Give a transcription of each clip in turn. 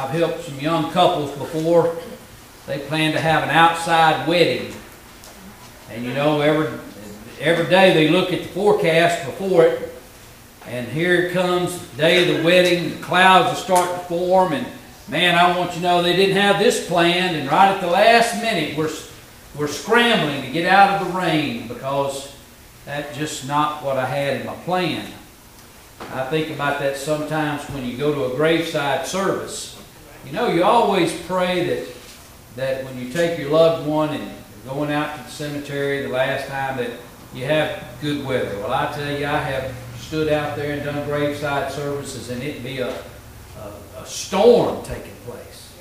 I've helped some young couples before. They plan to have an outside wedding. And you know, every, every day they look at the forecast before it. And here comes, day of the wedding, the clouds are starting to form. And man, I want you to know they didn't have this planned. And right at the last minute, we're, we're scrambling to get out of the rain because that's just not what I had in my plan. I think about that sometimes when you go to a graveside service. You know, you always pray that, that when you take your loved one and going out to the cemetery the last time that you have good weather. Well, I tell you, I have stood out there and done graveside services and it be a, a, a storm taking place.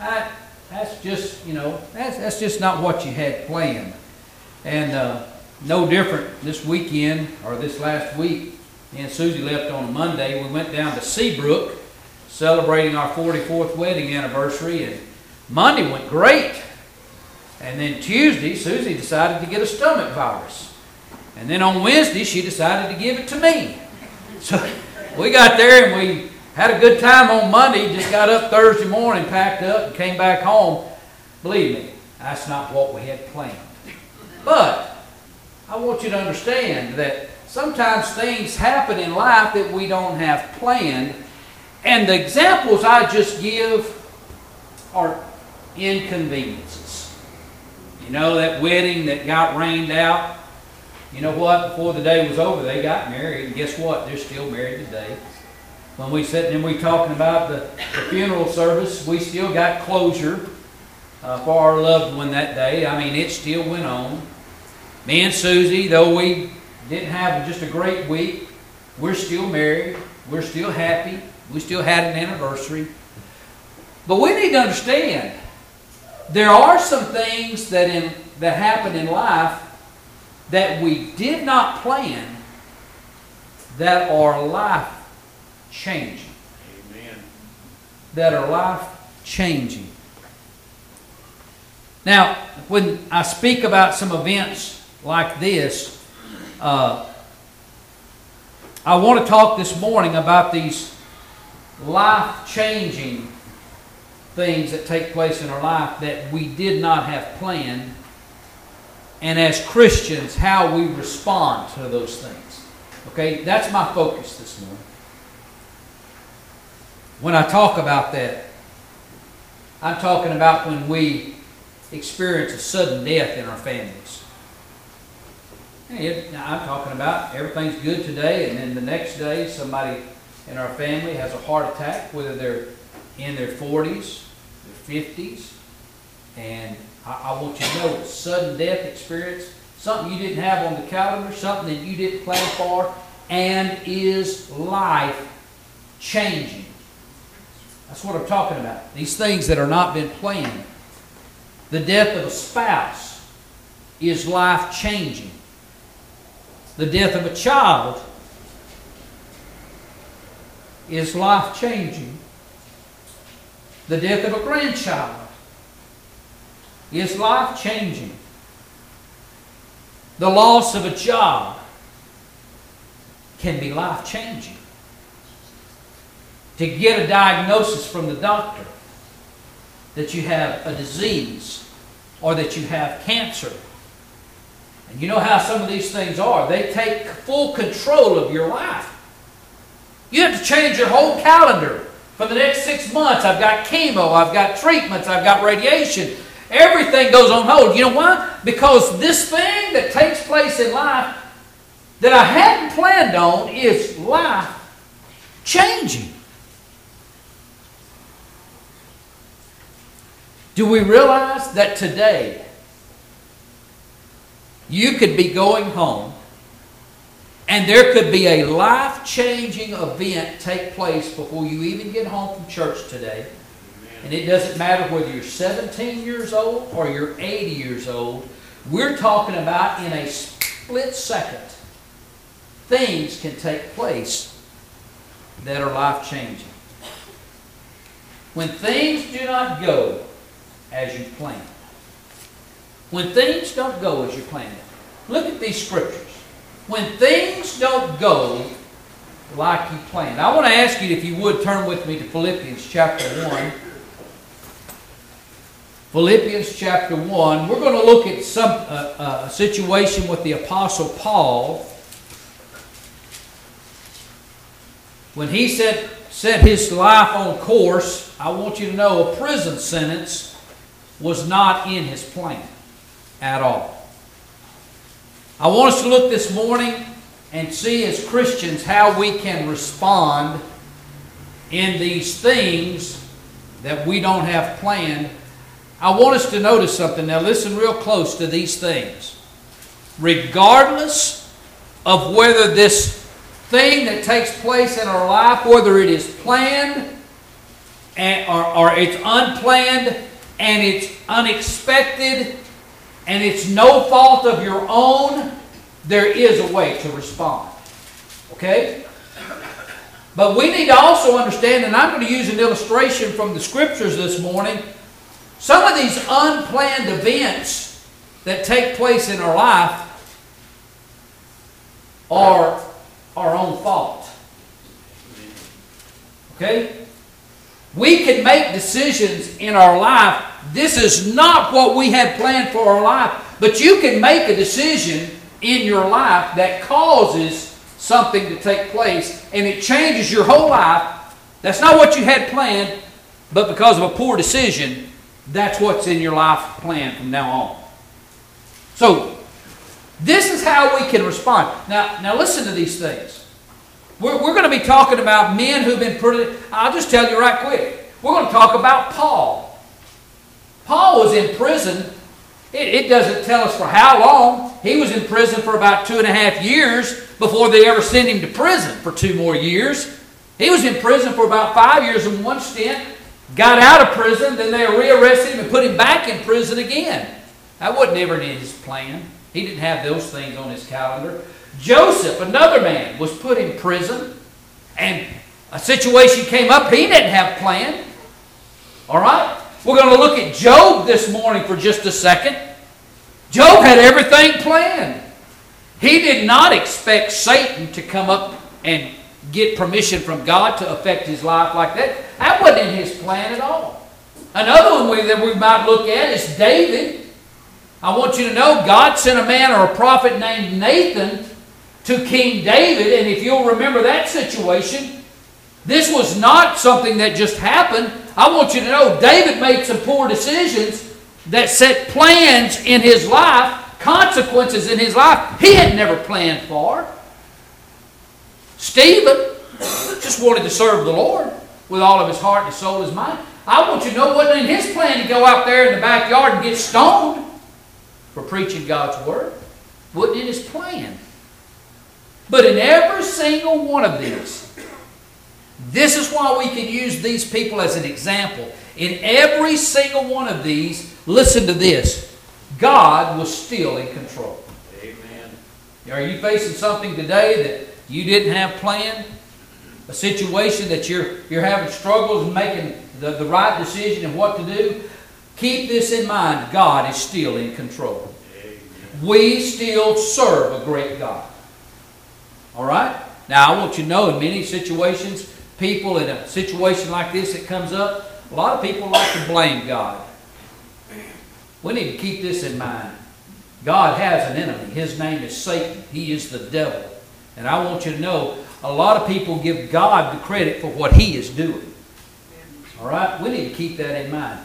I, that's just, you know, that's, that's just not what you had planned. And uh, no different this weekend or this last week. And Susie left on a Monday. We went down to Seabrook celebrating our 44th wedding anniversary, and Monday went great. And then Tuesday, Susie decided to get a stomach virus. And then on Wednesday, she decided to give it to me. So we got there and we had a good time on Monday, just got up Thursday morning, packed up, and came back home. Believe me, that's not what we had planned. But I want you to understand that sometimes things happen in life that we don't have planned and the examples I just give are inconveniences. You know, that wedding that got rained out. You know what? Before the day was over, they got married. And guess what? They're still married today. When we sitting and we talking about the, the funeral service, we still got closure uh, for our loved one that day. I mean, it still went on. Me and Susie, though we didn't have just a great week, we're still married. We're still happy. We still had an anniversary. But we need to understand there are some things that in that happen in life that we did not plan that are life changing. Amen. That are life changing. Now, when I speak about some events like this, uh, I want to talk this morning about these life changing things that take place in our life that we did not have planned, and as Christians, how we respond to those things. Okay, that's my focus this morning. When I talk about that, I'm talking about when we experience a sudden death in our families. I'm talking about everything's good today, and then the next day somebody in our family has a heart attack, whether they're in their 40s, their 50s, and I, I want you to know sudden death experience, something you didn't have on the calendar, something that you didn't plan for, and is life changing. That's what I'm talking about. These things that are not been planned. The death of a spouse is life changing. The death of a child is life changing. The death of a grandchild is life changing. The loss of a job can be life changing. To get a diagnosis from the doctor that you have a disease or that you have cancer. And you know how some of these things are. They take full control of your life. You have to change your whole calendar. For the next six months, I've got chemo, I've got treatments, I've got radiation. Everything goes on hold. You know why? Because this thing that takes place in life that I hadn't planned on is life changing. Do we realize that today you could be going home and there could be a life changing event take place before you even get home from church today. And it doesn't matter whether you're 17 years old or you're 80 years old. We're talking about in a split second, things can take place that are life changing. When things do not go as you plan, when things don't go as you planned, look at these scriptures. When things don't go like you planned. I want to ask you if you would turn with me to Philippians chapter 1. Philippians chapter 1. We're going to look at some uh, uh, situation with the Apostle Paul. When he said, set his life on course, I want you to know a prison sentence was not in his plan at all. I want us to look this morning and see as Christians how we can respond in these things that we don't have planned. I want us to notice something. Now, listen real close to these things. Regardless of whether this thing that takes place in our life, whether it is planned or it's unplanned and it's unexpected and it's no fault of your own, there is a way to respond. Okay? But we need to also understand, and I'm going to use an illustration from the scriptures this morning. Some of these unplanned events that take place in our life are our own fault. Okay? We can make decisions in our life. This is not what we had planned for our life, but you can make a decision in your life that causes something to take place and it changes your whole life. That's not what you had planned, but because of a poor decision, that's what's in your life plan from now on. So, this is how we can respond. Now, now listen to these things. We're, we're going to be talking about men who've been pretty. I'll just tell you right quick. We're going to talk about Paul. Paul was in prison. It, it doesn't tell us for how long. He was in prison for about two and a half years before they ever sent him to prison for two more years. He was in prison for about five years in one stint. Got out of prison, then they rearrested him and put him back in prison again. That wasn't ever in his plan. He didn't have those things on his calendar. Joseph, another man, was put in prison, and a situation came up he didn't have planned. All right? We're going to look at Job this morning for just a second. Job had everything planned. He did not expect Satan to come up and get permission from God to affect his life like that. That wasn't in his plan at all. Another one that we might look at is David. I want you to know God sent a man or a prophet named Nathan to King David, and if you'll remember that situation, this was not something that just happened. I want you to know David made some poor decisions that set plans in his life, consequences in his life he had never planned for. Stephen just wanted to serve the Lord with all of his heart, his soul, his mind. I want you to know it wasn't in his plan to go out there in the backyard and get stoned for preaching God's word. Wasn't in his plan. But in every single one of these, this is why we can use these people as an example. In every single one of these, listen to this God was still in control. Amen. Are you facing something today that you didn't have planned? A situation that you're, you're having struggles in making the, the right decision and what to do? Keep this in mind God is still in control. Amen. We still serve a great God. All right? Now, I want you to know in many situations, people in a situation like this that comes up, a lot of people like to blame God. We need to keep this in mind. God has an enemy. His name is Satan. He is the devil. And I want you to know a lot of people give God the credit for what he is doing. All right? We need to keep that in mind.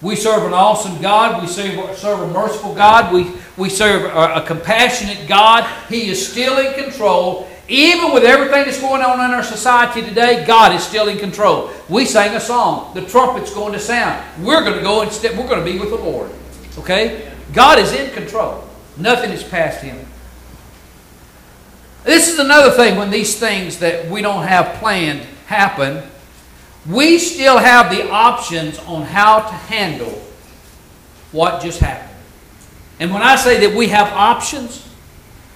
We serve an awesome God. We serve, a merciful God. We, we serve a, a compassionate God. He is still in control. Even with everything that's going on in our society today, God is still in control. We sang a song. The trumpet's going to sound. We're going to go instead. We're going to be with the Lord. Okay? God is in control. Nothing is past Him. This is another thing when these things that we don't have planned happen we still have the options on how to handle what just happened. And when I say that we have options,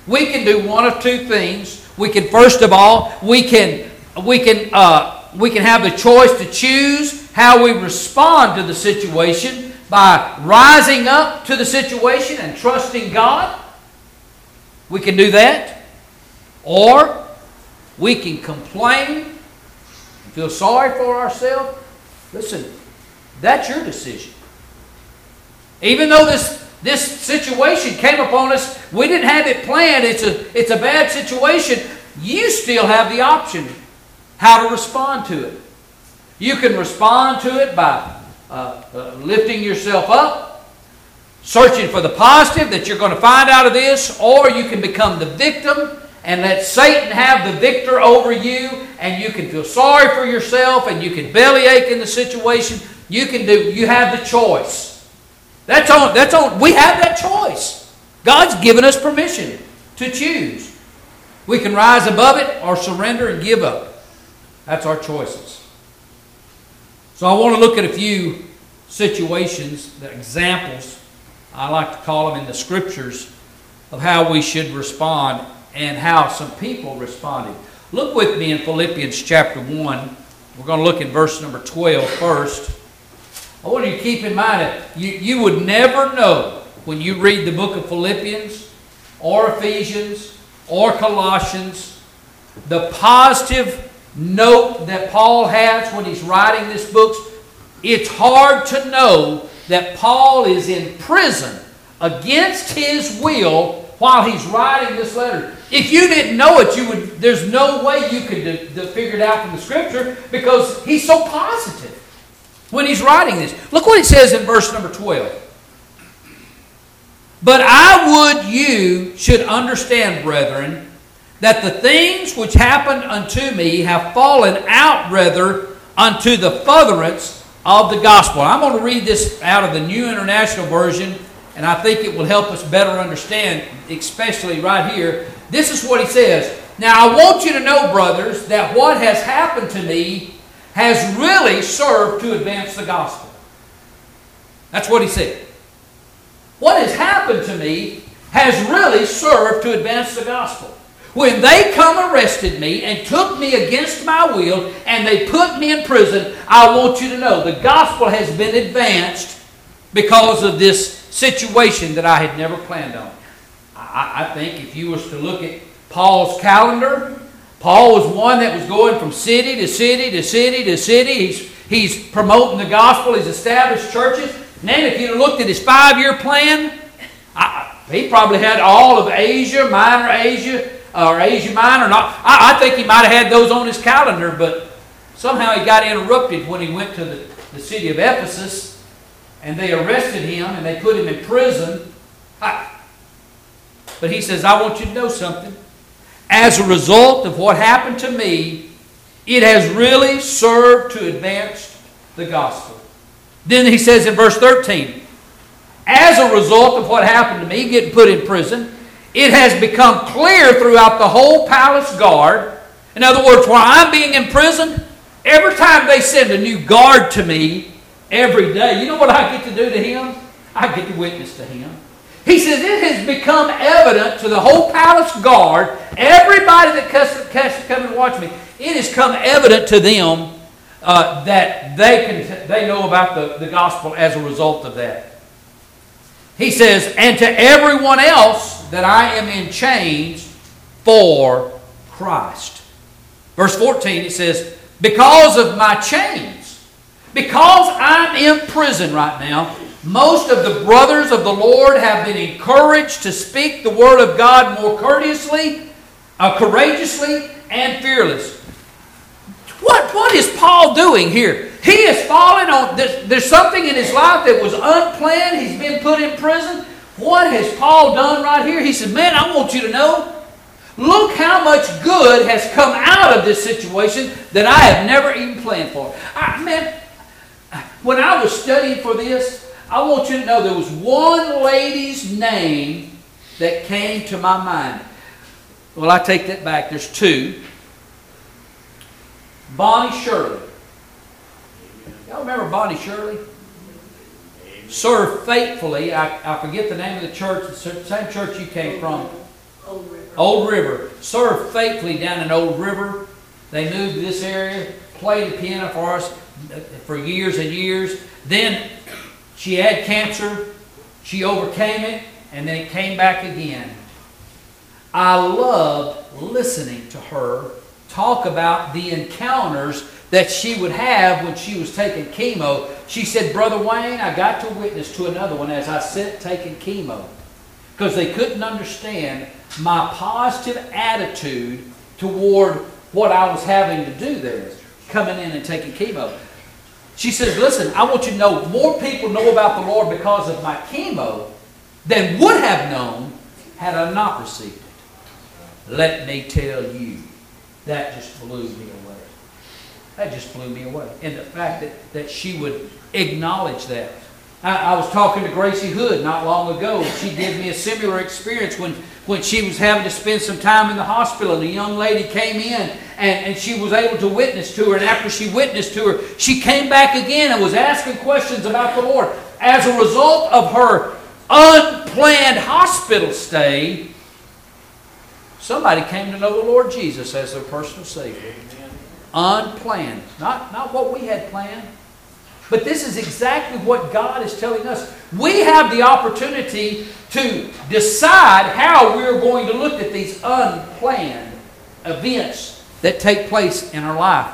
we can do one of two things. We can, first of all, we can, we can, uh, we can have the choice to choose how we respond to the situation by rising up to the situation and trusting God. We can do that. Or We can complain feel sorry for ourselves. Listen, that's your decision. Even though this, this situation came upon us, we didn't have it planned, it's a, it's a bad situation, you still have the option how to respond to it. You can respond to it by uh, uh, lifting yourself up, searching for the positive that you're going to find out of this, or you can become the victim and let Satan have the victor over you, and you can feel sorry for yourself, and you can bellyache in the situation. You can do. You have the choice. That's on. That's on. We have that choice. God's given us permission to choose. We can rise above it or surrender and give up. That's our choices. So I want to look at a few situations, the examples, I like to call them in the scriptures, of how we should respond and how some people responded. Look with me in Philippians chapter 1. We're going to look in verse number 12 first. I want you to keep in mind that you, you would never know when you read the book of Philippians or Ephesians or Colossians the positive note that Paul has when he's writing this book. It's hard to know that Paul is in prison against his will while he's writing this letter. If you didn't know it, you would. There's no way you could figure it out from the scripture because he's so positive when he's writing this. Look what it says in verse number twelve. But I would you should understand, brethren, that the things which happened unto me have fallen out rather unto the furtherance of the gospel. I'm going to read this out of the New International Version, and I think it will help us better understand, especially right here. This is what he says. Now, I want you to know, brothers, that what has happened to me has really served to advance the gospel. That's what he said. What has happened to me has really served to advance the gospel. When they come arrested me and took me against my will and they put me in prison, I want you to know the gospel has been advanced because of this situation that I had never planned on. I, I think if you was to look at Paul's calendar, Paul was one that was going from city to city to city to city. He's, he's promoting the gospel. He's established churches. Then if you looked at his five-year plan, I, he probably had all of Asia, Minor Asia, or Asia Minor. Not, I, I, think he might have had those on his calendar, but somehow he got interrupted when he went to the, the city of Ephesus, and they arrested him and they put him in prison. I, but he says, I want you to know something. As a result of what happened to me, it has really served to advance the gospel. Then he says in verse 13, as a result of what happened to me, getting put in prison, it has become clear throughout the whole palace guard. In other words, while I'm being in prison, every time they send a new guard to me, every day, you know what I get to do to him? I get to witness to him. He says it has become evident to the whole palace guard, everybody that has to come and watch me, it has come evident to them uh, that they can they know about the, the gospel as a result of that. He says, and to everyone else that I am in chains for Christ. Verse 14, it says, because of my chains, because I'm in prison right now, most of the brothers of the Lord have been encouraged to speak the word of God more courteously, uh, courageously, and fearless. What, what is Paul doing here? He has fallen on, there's, there's something in his life that was unplanned. He's been put in prison. What has Paul done right here? He said, Man, I want you to know. Look how much good has come out of this situation that I have never even planned for. I, man, when I was studying for this, I want you to know there was one lady's name that came to my mind. Well, I take that back. There's two. Bonnie Shirley. Y'all remember Bonnie Shirley? served faithfully. I, I forget the name of the church, the same church you came from. Old River. Old River. Served faithfully down in Old River. They moved to this area, played the piano for us uh, for years and years. Then she had cancer. She overcame it, and then it came back again. I loved listening to her talk about the encounters that she would have when she was taking chemo. She said, Brother Wayne, I got to witness to another one as I sit taking chemo. Because they couldn't understand my positive attitude toward what I was having to do there, coming in and taking chemo. She says, Listen, I want you to know more people know about the Lord because of my chemo than would have known had I not received it. Let me tell you, that just blew me away. That just blew me away. And the fact that, that she would acknowledge that. I, I was talking to Gracie Hood not long ago. She gave me a similar experience when, when she was having to spend some time in the hospital. And a young lady came in and, and she was able to witness to her. And after she witnessed to her, she came back again and was asking questions about the Lord. As a result of her unplanned hospital stay, somebody came to know the Lord Jesus as their personal Savior. Unplanned. Not, not what we had planned. But this is exactly what God is telling us. We have the opportunity to decide how we're going to look at these unplanned events that take place in our life.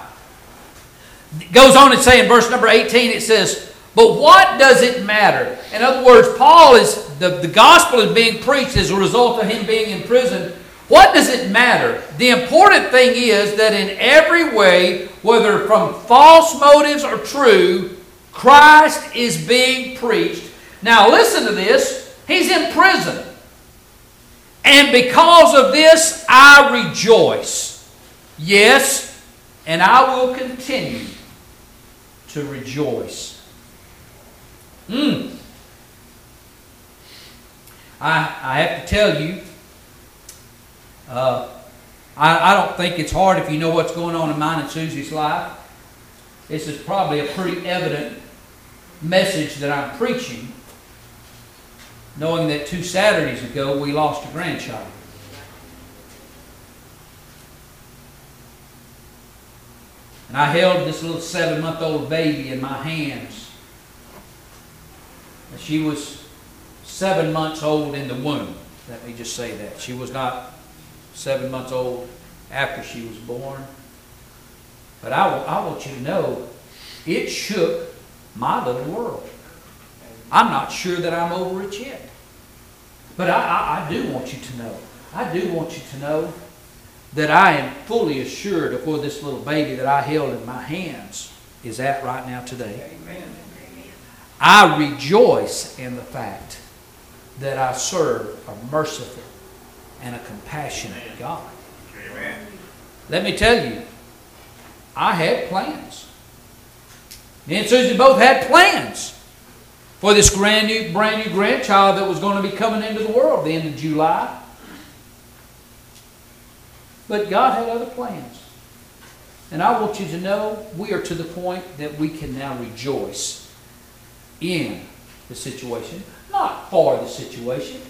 It goes on and say in verse number 18, it says, But what does it matter? In other words, Paul is, the, the gospel is being preached as a result of him being in prison. What does it matter? The important thing is that in every way, whether from false motives or true, Christ is being preached. Now, listen to this. He's in prison. And because of this, I rejoice. Yes, and I will continue to rejoice. Hmm. I, I have to tell you, uh, I, I don't think it's hard if you know what's going on in mine and Susie's life. This is probably a pretty evident message that I'm preaching, knowing that two Saturdays ago we lost a grandchild. And I held this little seven month old baby in my hands. And she was seven months old in the womb. Let me just say that. She was not seven months old after she was born. But I, I want you to know it shook my little world. I'm not sure that I'm over it yet. But I, I, I do want you to know. I do want you to know that I am fully assured of where this little baby that I held in my hands is at right now today. Amen. I rejoice in the fact that I serve a merciful and a compassionate God. Amen. Let me tell you, I had plans. Me and Susie both had plans for this grand new, brand new grandchild that was going to be coming into the world the end of July. But God had other plans. And I want you to know we are to the point that we can now rejoice in the situation, not for the situation.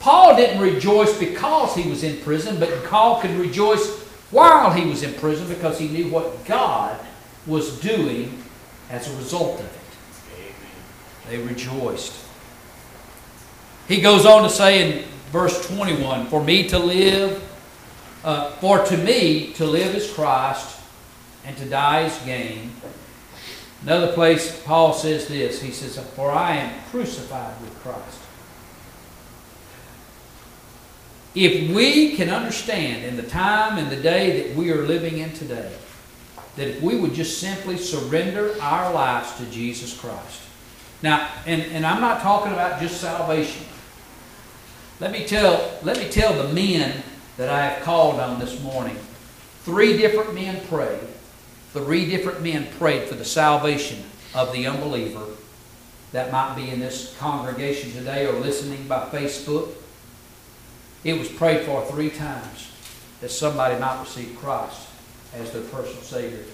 Paul didn't rejoice because he was in prison, but Paul could rejoice while he was in prison because he knew what God was doing as a result of it. They rejoiced. He goes on to say in verse 21 For me to live, uh, for to me to live is Christ, and to die is gain. Another place, Paul says this He says, For I am crucified with Christ. If we can understand in the time and the day that we are living in today, that if we would just simply surrender our lives to Jesus Christ. Now, and, and I'm not talking about just salvation. Let me tell, let me tell the men that I have called on this morning. Three different men prayed. Three different men prayed for the salvation of the unbeliever that might be in this congregation today or listening by Facebook. It was prayed for three times that somebody might receive Christ as their personal Savior.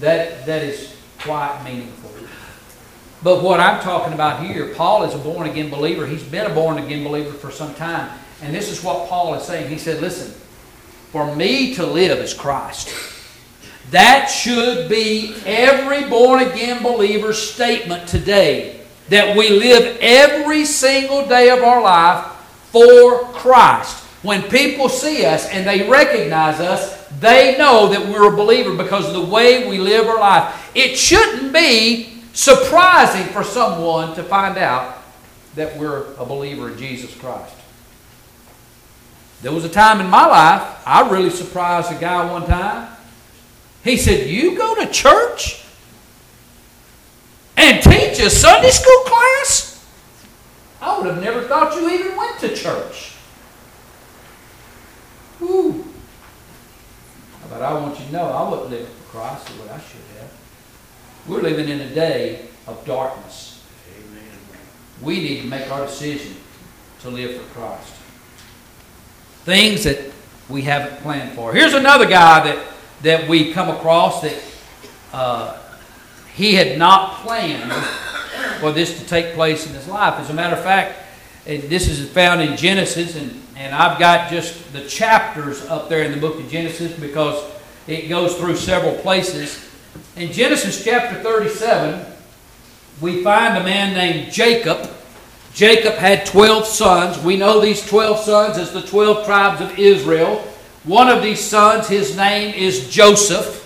That, that is quite meaningful. But what I'm talking about here, Paul is a born again believer. He's been a born again believer for some time. And this is what Paul is saying. He said, Listen, for me to live is Christ. That should be every born again believer's statement today. That we live every single day of our life for Christ. When people see us and they recognize us, they know that we're a believer because of the way we live our life. It shouldn't be surprising for someone to find out that we're a believer in Jesus Christ. There was a time in my life, I really surprised a guy one time. He said, You go to church and teach a Sunday school class? I would have never thought you even went to church. Whew. But I want you to know I wasn't living for Christ the way I should have. We're living in a day of darkness. Amen. We need to make our decision to live for Christ. Things that we haven't planned for. Here's another guy that, that we come across that uh, he had not planned for this to take place in his life. As a matter of fact, this is found in Genesis, and, and I've got just the chapters up there in the book of Genesis because it goes through several places. In Genesis chapter 37, we find a man named Jacob. Jacob had 12 sons. We know these 12 sons as the 12 tribes of Israel. One of these sons, his name is Joseph.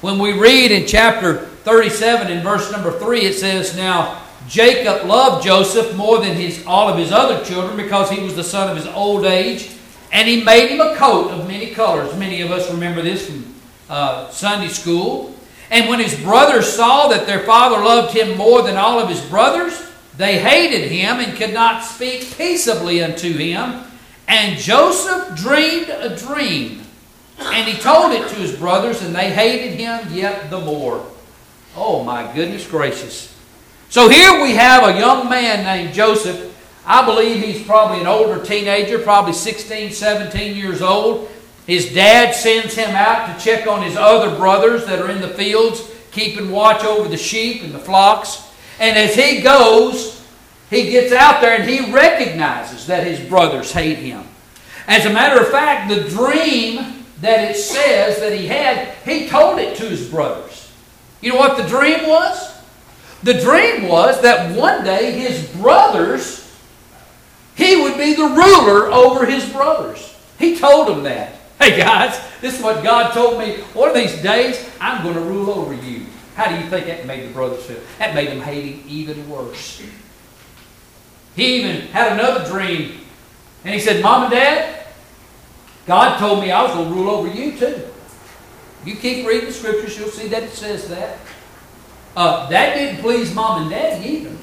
When we read in chapter 37 in verse number 3, it says, Now Jacob loved Joseph more than his, all of his other children because he was the son of his old age, and he made him a coat of many colors. Many of us remember this from uh, Sunday school. And when his brothers saw that their father loved him more than all of his brothers, they hated him and could not speak peaceably unto him. And Joseph dreamed a dream, and he told it to his brothers, and they hated him yet the more. Oh my goodness gracious. So here we have a young man named Joseph. I believe he's probably an older teenager, probably 16, 17 years old. His dad sends him out to check on his other brothers that are in the fields, keeping watch over the sheep and the flocks. And as he goes, he gets out there and he recognizes that his brothers hate him. As a matter of fact, the dream that it says that he had, he told it to his brothers. You know what the dream was? The dream was that one day his brothers, he would be the ruler over his brothers. He told them that. Hey guys, this is what God told me. One of these days, I'm going to rule over you. How do you think that made the brothers feel? That made them hate him even worse. He even had another dream. And he said, Mom and Dad, God told me I was going to rule over you too. You keep reading the scriptures, you'll see that it says that. Uh, that didn't please mom and dad either.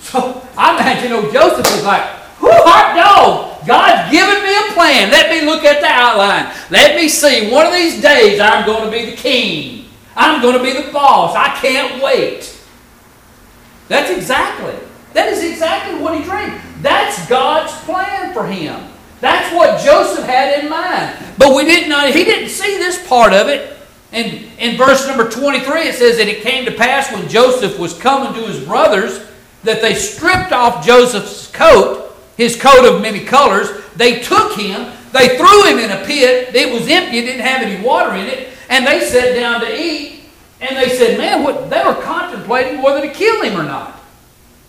So I imagine old Joseph was like, whoo, hot dog, God's given me a plan. Let me look at the outline. Let me see. One of these days I'm going to be the king. I'm going to be the boss. I can't wait. That's exactly. That is exactly what he dreamed. That's God's plan for him. That's what Joseph had in mind. But we didn't know, he didn't see this part of it and in verse number 23, it says that it came to pass when Joseph was coming to his brothers that they stripped off Joseph's coat, his coat of many colors. They took him, they threw him in a pit. It was empty, it didn't have any water in it. And they sat down to eat. And they said, Man, what they were contemplating whether to kill him or not.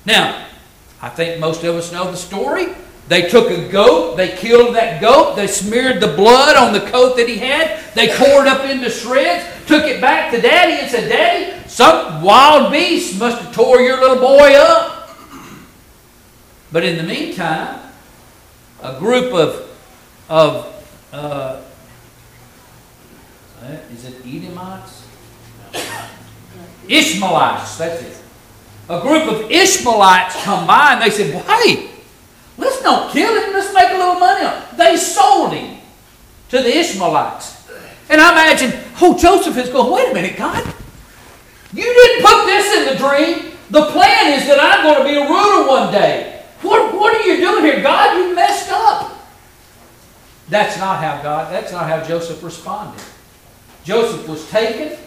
Now, I think most of us know the story. They took a goat, they killed that goat, they smeared the blood on the coat that he had, they tore it up into shreds, took it back to Daddy and said, Daddy, some wild beast must have tore your little boy up. But in the meantime, a group of, of uh, Eh? is it Edomites? Ishmaelites, that's it. A group of Ishmaelites come by and they said, well, hey, Let's not kill him. Let's make a little money on him. They sold him to the Ishmaelites. And I imagine, oh, Joseph is going, wait a minute, God. You didn't put this in the dream. The plan is that I'm going to be a ruler one day. What, what are you doing here? God, you messed up. That's not how God, that's not how Joseph responded. Joseph was taken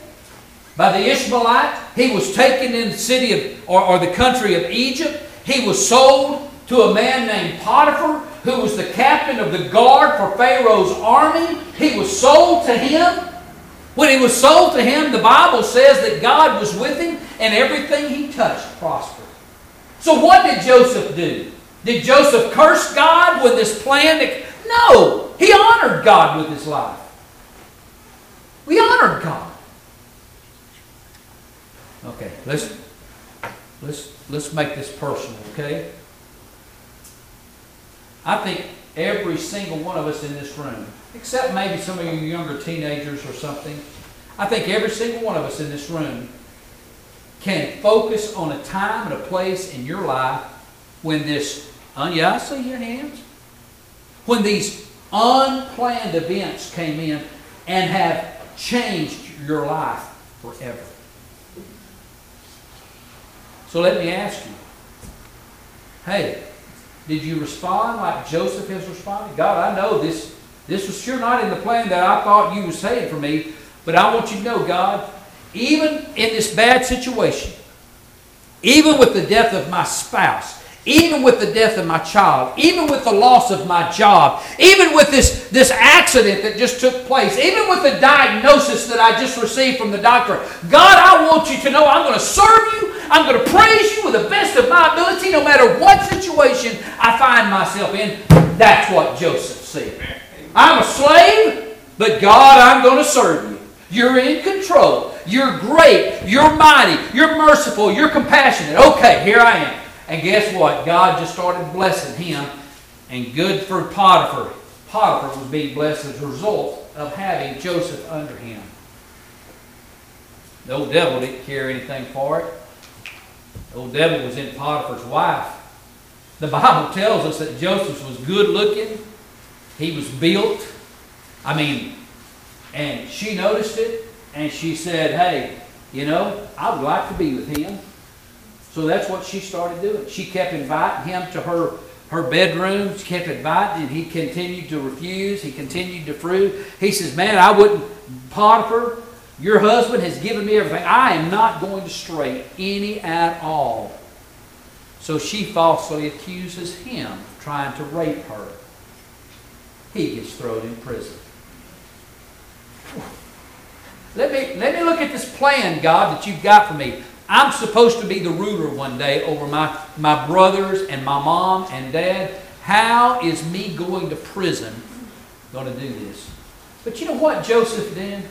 by the Ishmaelite. He was taken in the city of, or, or the country of Egypt. He was sold to a man named Potiphar, who was the captain of the guard for Pharaoh's army. He was sold to him. When he was sold to him, the Bible says that God was with him and everything he touched prospered. So what did Joseph do? Did Joseph curse God with this plan? No, he honored God with his life. We honored God. Okay, let's let's let's make this personal, okay? I think every single one of us in this room, except maybe some of you younger teenagers or something, I think every single one of us in this room can focus on a time and a place in your life when this, uh, yeah, I see your hands, when these unplanned events came in and have changed your life forever. So let me ask you, hey, did you respond like Joseph has responded? God, I know this, this was sure not in the plan that I thought you were saying for me, but I want you to know, God, even in this bad situation, even with the death of my spouse, even with the death of my child, even with the loss of my job, even with this, this accident that just took place, even with the diagnosis that I just received from the doctor, God, I want you to know I'm going to serve you. I'm going to praise you with the best of my ability, no matter what situation I find myself in. That's what Joseph said. I'm a slave, but God, I'm going to serve you. You're in control. You're great. You're mighty. You're merciful. You're compassionate. Okay, here I am. And guess what? God just started blessing him. And good for Potiphar. Potiphar was being blessed as a result of having Joseph under him. The old devil didn't care anything for it. The old devil was in Potiphar's wife. The Bible tells us that Joseph was good looking. He was built. I mean, and she noticed it and she said, Hey, you know, I would like to be with him. So that's what she started doing. She kept inviting him to her, her bedroom. She kept inviting, and he continued to refuse. He continued to fruit. He says, Man, I wouldn't, Potiphar, your husband has given me everything. I am not going to stray any at all. So she falsely accuses him of trying to rape her. He gets thrown in prison. Let me, let me look at this plan, God, that you've got for me. I'm supposed to be the ruler one day over my, my brothers and my mom and dad. How is me going to prison going to do this? But you know what Joseph did?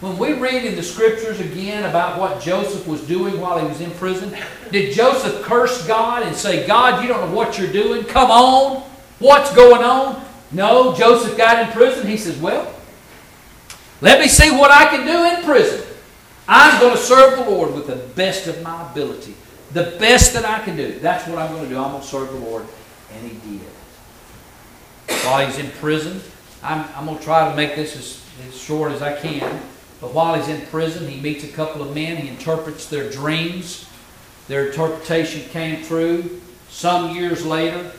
When we read in the scriptures again about what Joseph was doing while he was in prison, did Joseph curse God and say, God, you don't know what you're doing? Come on. What's going on? No, Joseph got in prison. He says, Well, let me see what I can do in prison. I'm going to serve the Lord with the best of my ability. The best that I can do. That's what I'm going to do. I'm going to serve the Lord. And he did. While he's in prison, I'm, I'm going to try to make this as, as short as I can. But while he's in prison, he meets a couple of men. He interprets their dreams. Their interpretation came true. Some years later,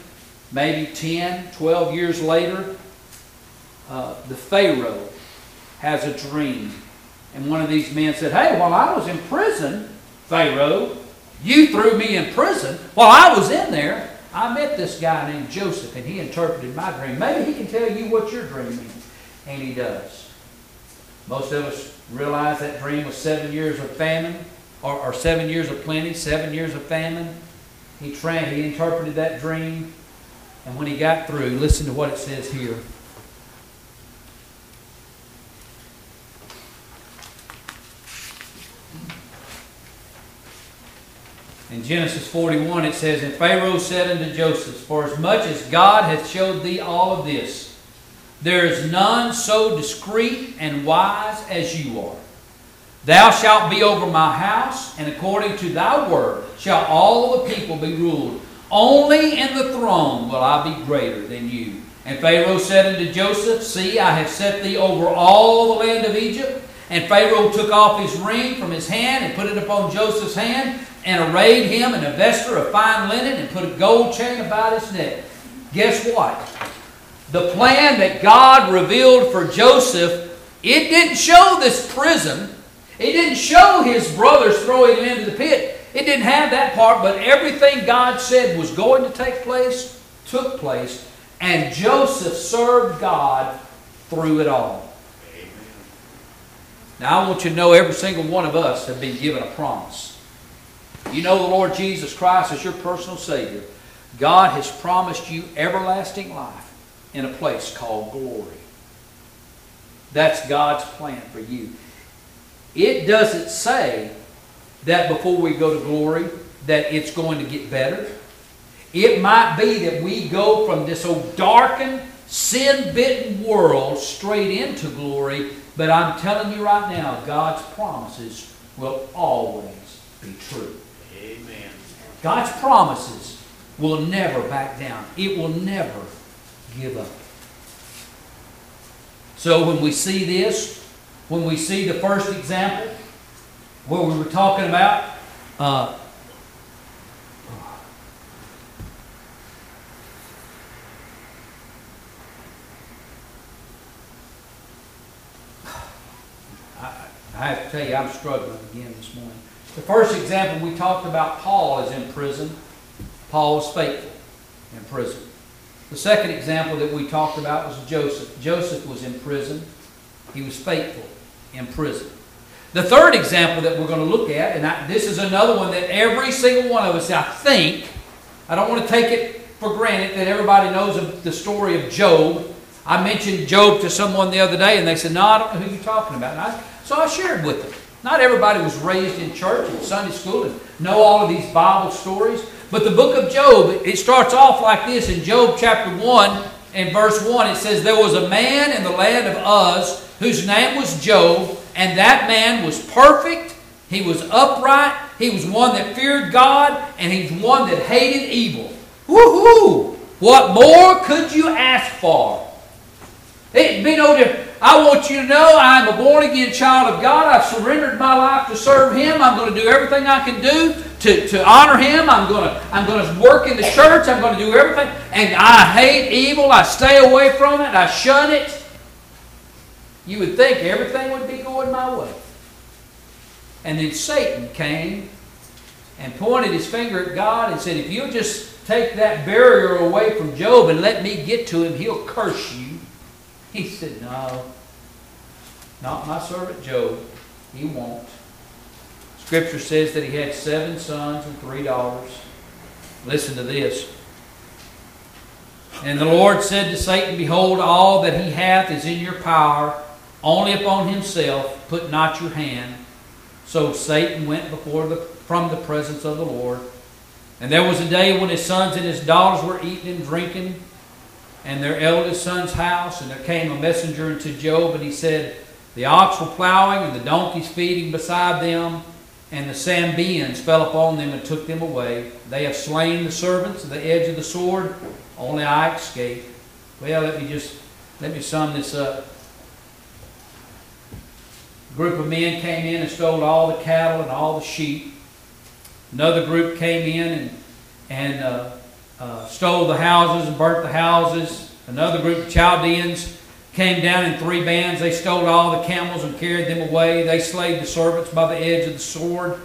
maybe 10, 12 years later, uh, the Pharaoh has a dream and one of these men said, Hey, while I was in prison, Pharaoh, you threw me in prison. While I was in there, I met this guy named Joseph, and he interpreted my dream. Maybe he can tell you what your dream is. And he does. Most of us realize that dream was seven years of famine, or, or seven years of plenty, seven years of famine. He, tra- he interpreted that dream, and when he got through, listen to what it says here. In Genesis 41, it says, And Pharaoh said unto Joseph, For as much as God hath showed thee all of this, there is none so discreet and wise as you are. Thou shalt be over my house, and according to thy word shall all the people be ruled. Only in the throne will I be greater than you. And Pharaoh said unto Joseph, See, I have set thee over all the land of Egypt. And Pharaoh took off his ring from his hand and put it upon Joseph's hand and arrayed him in a vesture of fine linen and put a gold chain about his neck. Guess what? The plan that God revealed for Joseph, it didn't show this prison. It didn't show his brothers throwing him into the pit. It didn't have that part, but everything God said was going to take place took place, and Joseph served God through it all. Now, I want you to know every single one of us have been given a promise you know the Lord Jesus Christ as your personal Savior, God has promised you everlasting life in a place called glory. That's God's plan for you. It doesn't say that before we go to glory that it's going to get better. It might be that we go from this old darkened, sin-bitten world straight into glory, but I'm telling you right now, God's promises will always be true. Amen. God's promises will never back down. It will never give up. So when we see this, when we see the first example, what we were talking about, uh, I have to tell you, I'm struggling again this morning. The first example we talked about, Paul is in prison. Paul was faithful in prison. The second example that we talked about was Joseph. Joseph was in prison. He was faithful in prison. The third example that we're going to look at, and I, this is another one that every single one of us, I think, I don't want to take it for granted that everybody knows the story of Job. I mentioned Job to someone the other day, and they said, No, I don't know who you're talking about. I, so I shared with them. Not everybody was raised in church and Sunday school and know all of these Bible stories. But the book of Job, it starts off like this in Job chapter 1 and verse 1. It says, There was a man in the land of Uz whose name was Job, and that man was perfect, he was upright, he was one that feared God, and he's one that hated evil. Woohoo! What more could you ask for? It'd be no different. I want you to know I'm a born again child of God. I've surrendered my life to serve Him. I'm going to do everything I can do to, to honor Him. I'm going to I'm going to work in the church. I'm going to do everything. And I hate evil. I stay away from it. I shun it. You would think everything would be going my way. And then Satan came and pointed his finger at God and said, If you'll just take that barrier away from Job and let me get to him, he'll curse you. He said, No, not my servant Job. He won't. Scripture says that he had seven sons and three daughters. Listen to this. And the Lord said to Satan, Behold, all that he hath is in your power, only upon himself put not your hand. So Satan went before the, from the presence of the Lord. And there was a day when his sons and his daughters were eating and drinking and their eldest son's house, and there came a messenger unto Job, and he said, The ox were plowing, and the donkeys feeding beside them, and the Sabaeans fell upon them and took them away. They have slain the servants of the edge of the sword, only I escaped. Well, let me just let me sum this up. A group of men came in and stole all the cattle and all the sheep. Another group came in and and uh, uh, stole the houses and burnt the houses. Another group of Chaldeans came down in three bands. They stole all the camels and carried them away. They slayed the servants by the edge of the sword.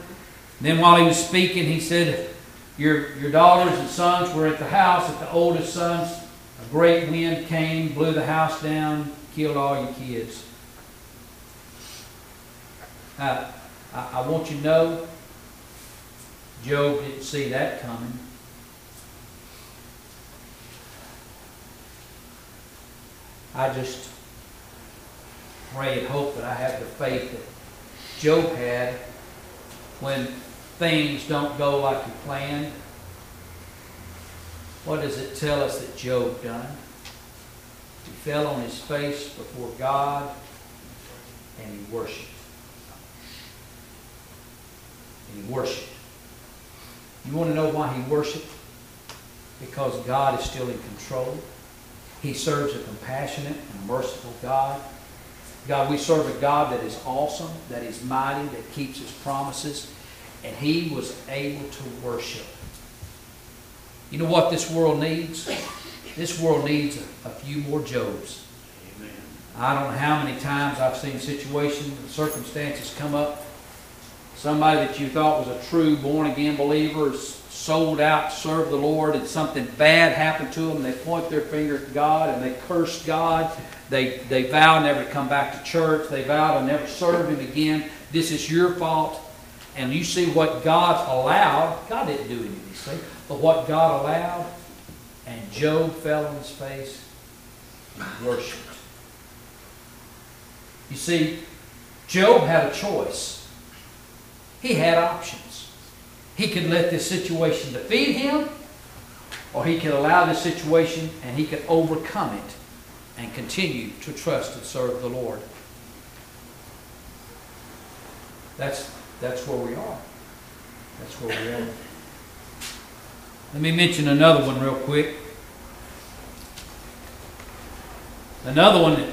then, while he was speaking, he said, your, your daughters and sons were at the house. At the oldest sons, a great wind came, blew the house down, killed all your kids. Now, I, I want you to know, Job didn't see that coming. I just pray and hope that I have the faith that Job had when things don't go like he planned. What does it tell us that Job done? He fell on his face before God and he worshiped. And he worshiped. You want to know why he worshiped? Because God is still in control. He serves a compassionate and merciful God. God, we serve a God that is awesome, that is mighty, that keeps his promises, and he was able to worship. You know what this world needs? This world needs a, a few more Jobs. Amen. I don't know how many times I've seen situations and circumstances come up. Somebody that you thought was a true born again believer sold out to serve the Lord and something bad happened to them, they point their finger at God and they curse God. They, they vow never to come back to church. They vow to never serve Him again. This is your fault. And you see what God allowed. God didn't do any of these things. But what God allowed, and Job fell on his face and worshiped. You see, Job had a choice. He had options. He could let this situation defeat him, or he could allow this situation and he could overcome it and continue to trust and serve the Lord. That's, that's where we are. That's where we are. Let me mention another one real quick. Another one that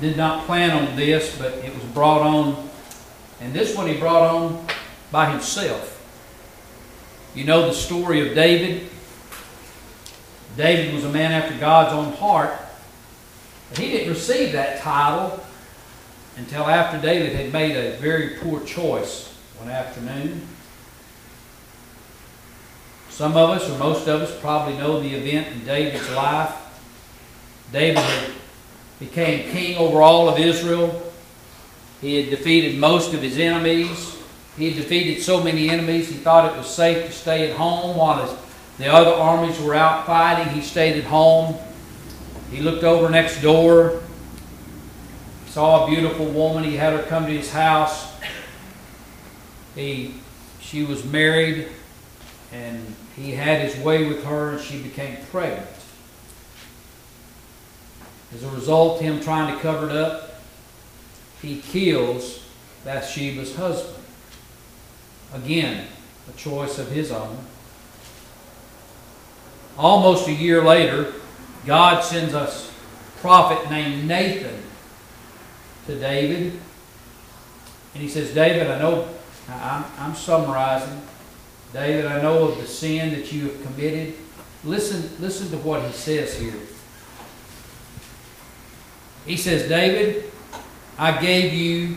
did not plan on this, but it was brought on, and this one he brought on by himself. You know the story of David. David was a man after God's own heart, but he didn't receive that title until after David had made a very poor choice one afternoon. Some of us, or most of us, probably know the event in David's life. David became king over all of Israel. He had defeated most of his enemies. He had defeated so many enemies, he thought it was safe to stay at home while his, the other armies were out fighting. He stayed at home. He looked over next door, saw a beautiful woman. He had her come to his house. He, she was married, and he had his way with her, and she became pregnant. As a result, him trying to cover it up, he kills Bathsheba's husband. Again, a choice of his own. Almost a year later, God sends a prophet named Nathan to David. And he says, David, I know, I'm, I'm summarizing. David, I know of the sin that you have committed. Listen, listen to what he says here. He says, David, I gave you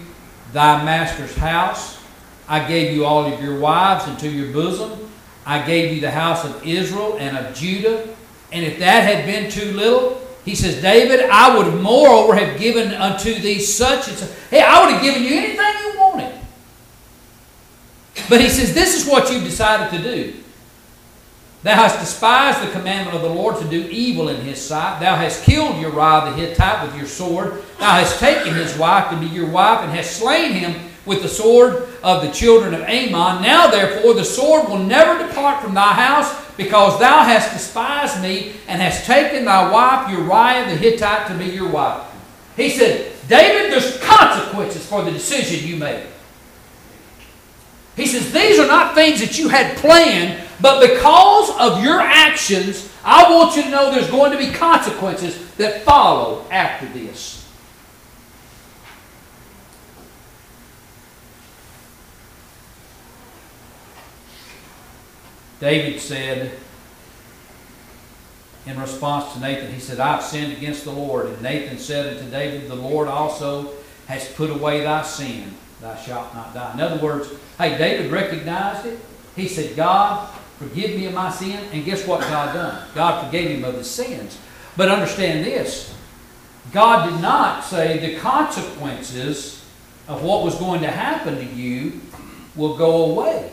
thy master's house. I gave you all of your wives into your bosom. I gave you the house of Israel and of Judah. And if that had been too little, he says, David, I would moreover have given unto thee such and such. Hey, I would have given you anything you wanted. But he says, This is what you've decided to do. Thou hast despised the commandment of the Lord to do evil in his sight. Thou hast killed Uriah the Hittite with your sword. Thou hast taken his wife to be your wife, and hast slain him with the sword of the children of Ammon. Now, therefore, the sword will never depart from thy house, because thou hast despised me, and hast taken thy wife Uriah the Hittite to be your wife. He said, David, there's consequences for the decision you made. He says, These are not things that you had planned, but because of your actions, I want you to know there's going to be consequences that follow after this. David said, in response to Nathan, he said, I've sinned against the Lord. And Nathan said unto David, The Lord also has put away thy sin. Thou shalt not die. In other words, hey, David recognized it. He said, God, forgive me of my sin. And guess what God done? God forgave him of his sins. But understand this God did not say the consequences of what was going to happen to you will go away.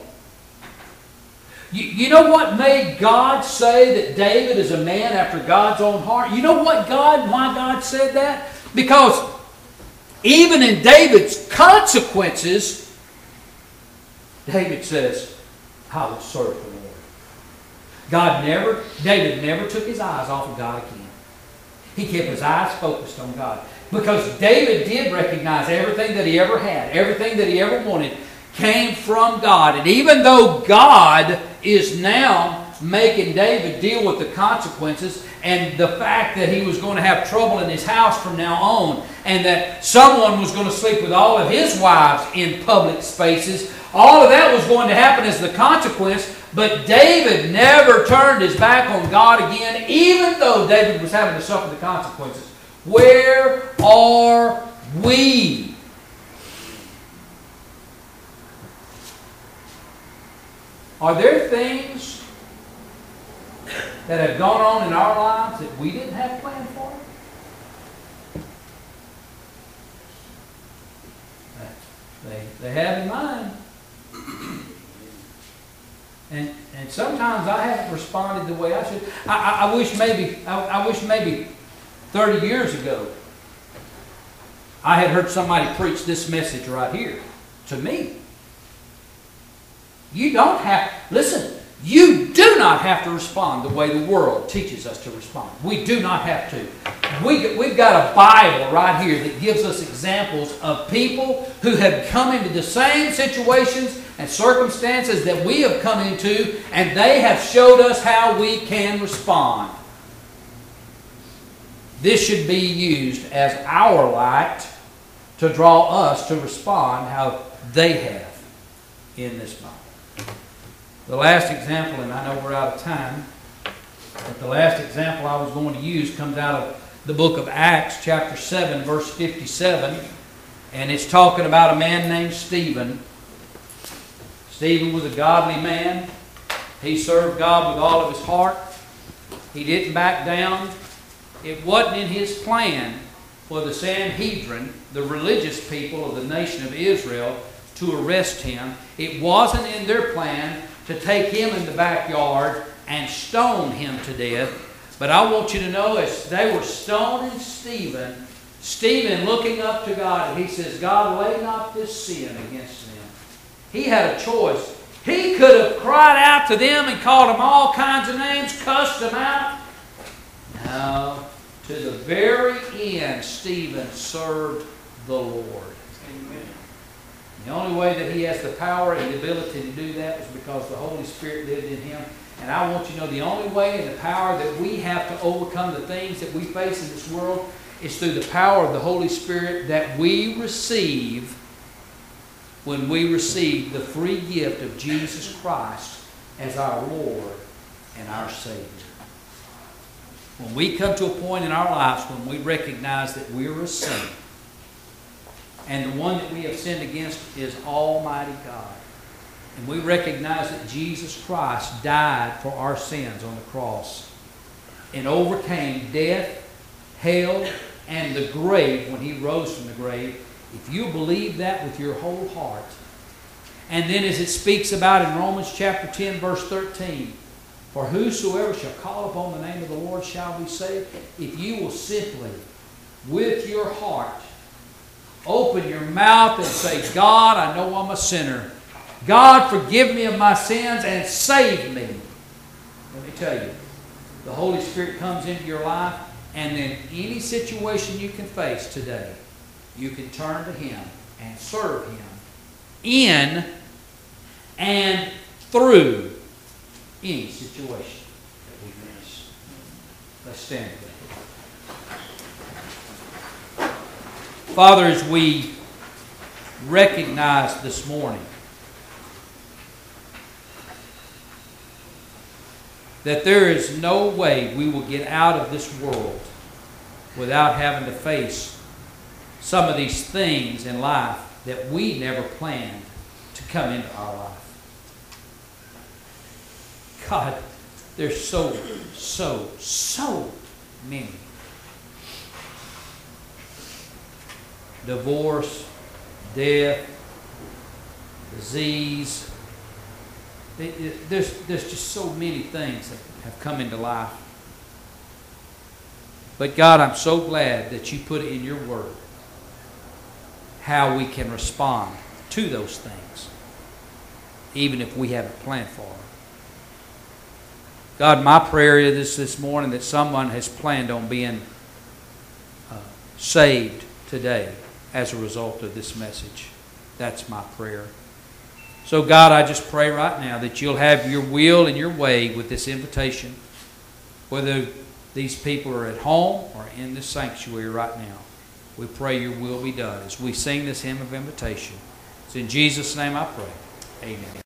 You, you know what made God say that David is a man after God's own heart? You know what God, why God said that? Because even in David's consequences, David says, I will serve the Lord. God never, David never took his eyes off of God again. He kept his eyes focused on God. Because David did recognize everything that he ever had, everything that he ever wanted, came from God. And even though God is now making David deal with the consequences and the fact that he was going to have trouble in his house from now on, and that someone was going to sleep with all of his wives in public spaces. All of that was going to happen as the consequence, but David never turned his back on God again, even though David was having to suffer the consequences. Where are we? Are there things that have gone on in our lives that we didn't have planned for? They, they have in mind. And, and sometimes I haven't responded the way I should. I, I, I wish maybe I, I wish maybe 30 years ago I had heard somebody preach this message right here to me. You don't have, listen, you do not have to respond the way the world teaches us to respond. We do not have to. We, we've got a Bible right here that gives us examples of people who have come into the same situations and circumstances that we have come into, and they have showed us how we can respond. This should be used as our light to draw us to respond how they have in this Bible. The last example, and I know we're out of time, but the last example I was going to use comes out of the book of Acts, chapter 7, verse 57. And it's talking about a man named Stephen. Stephen was a godly man. He served God with all of his heart. He didn't back down. It wasn't in his plan for the Sanhedrin, the religious people of the nation of Israel, to arrest him. It wasn't in their plan to take him in the backyard and stone him to death. But I want you to know as they were stoning Stephen, Stephen looking up to God, he says, God, lay not this sin against them. He had a choice. He could have cried out to them and called them all kinds of names, cussed them out. No. To the very end, Stephen served the Lord. The only way that he has the power and the ability to do that is because the Holy Spirit lived in him. And I want you to know the only way and the power that we have to overcome the things that we face in this world is through the power of the Holy Spirit that we receive when we receive the free gift of Jesus Christ as our Lord and our Savior. When we come to a point in our lives when we recognize that we're a sinner, and the one that we have sinned against is Almighty God. And we recognize that Jesus Christ died for our sins on the cross and overcame death, hell, and the grave when he rose from the grave. If you believe that with your whole heart, and then as it speaks about in Romans chapter 10, verse 13, for whosoever shall call upon the name of the Lord shall be saved, if you will simply, with your heart, open your mouth and say, God, I know I'm a sinner. God, forgive me of my sins and save me. Let me tell you, the Holy Spirit comes into your life, and then any situation you can face today, you can turn to Him and serve Him in and through any situation that we face. Let's stand Father, as we recognize this morning that there is no way we will get out of this world without having to face some of these things in life that we never planned to come into our life. God, there's so, so, so many divorce, death, disease. There's, just so many things that have come into life. But God, I'm so glad that you put in your word how we can respond to those things, even if we haven't planned for them. God, my prayer is this morning that someone has planned on being uh, saved today as a result of this message. That's my prayer. So, God, I just pray right now that you'll have your will and your way with this invitation, whether these people are at home or in this sanctuary right now. We pray your will be done as we sing this hymn of invitation. It's in Jesus' name I pray. Amen.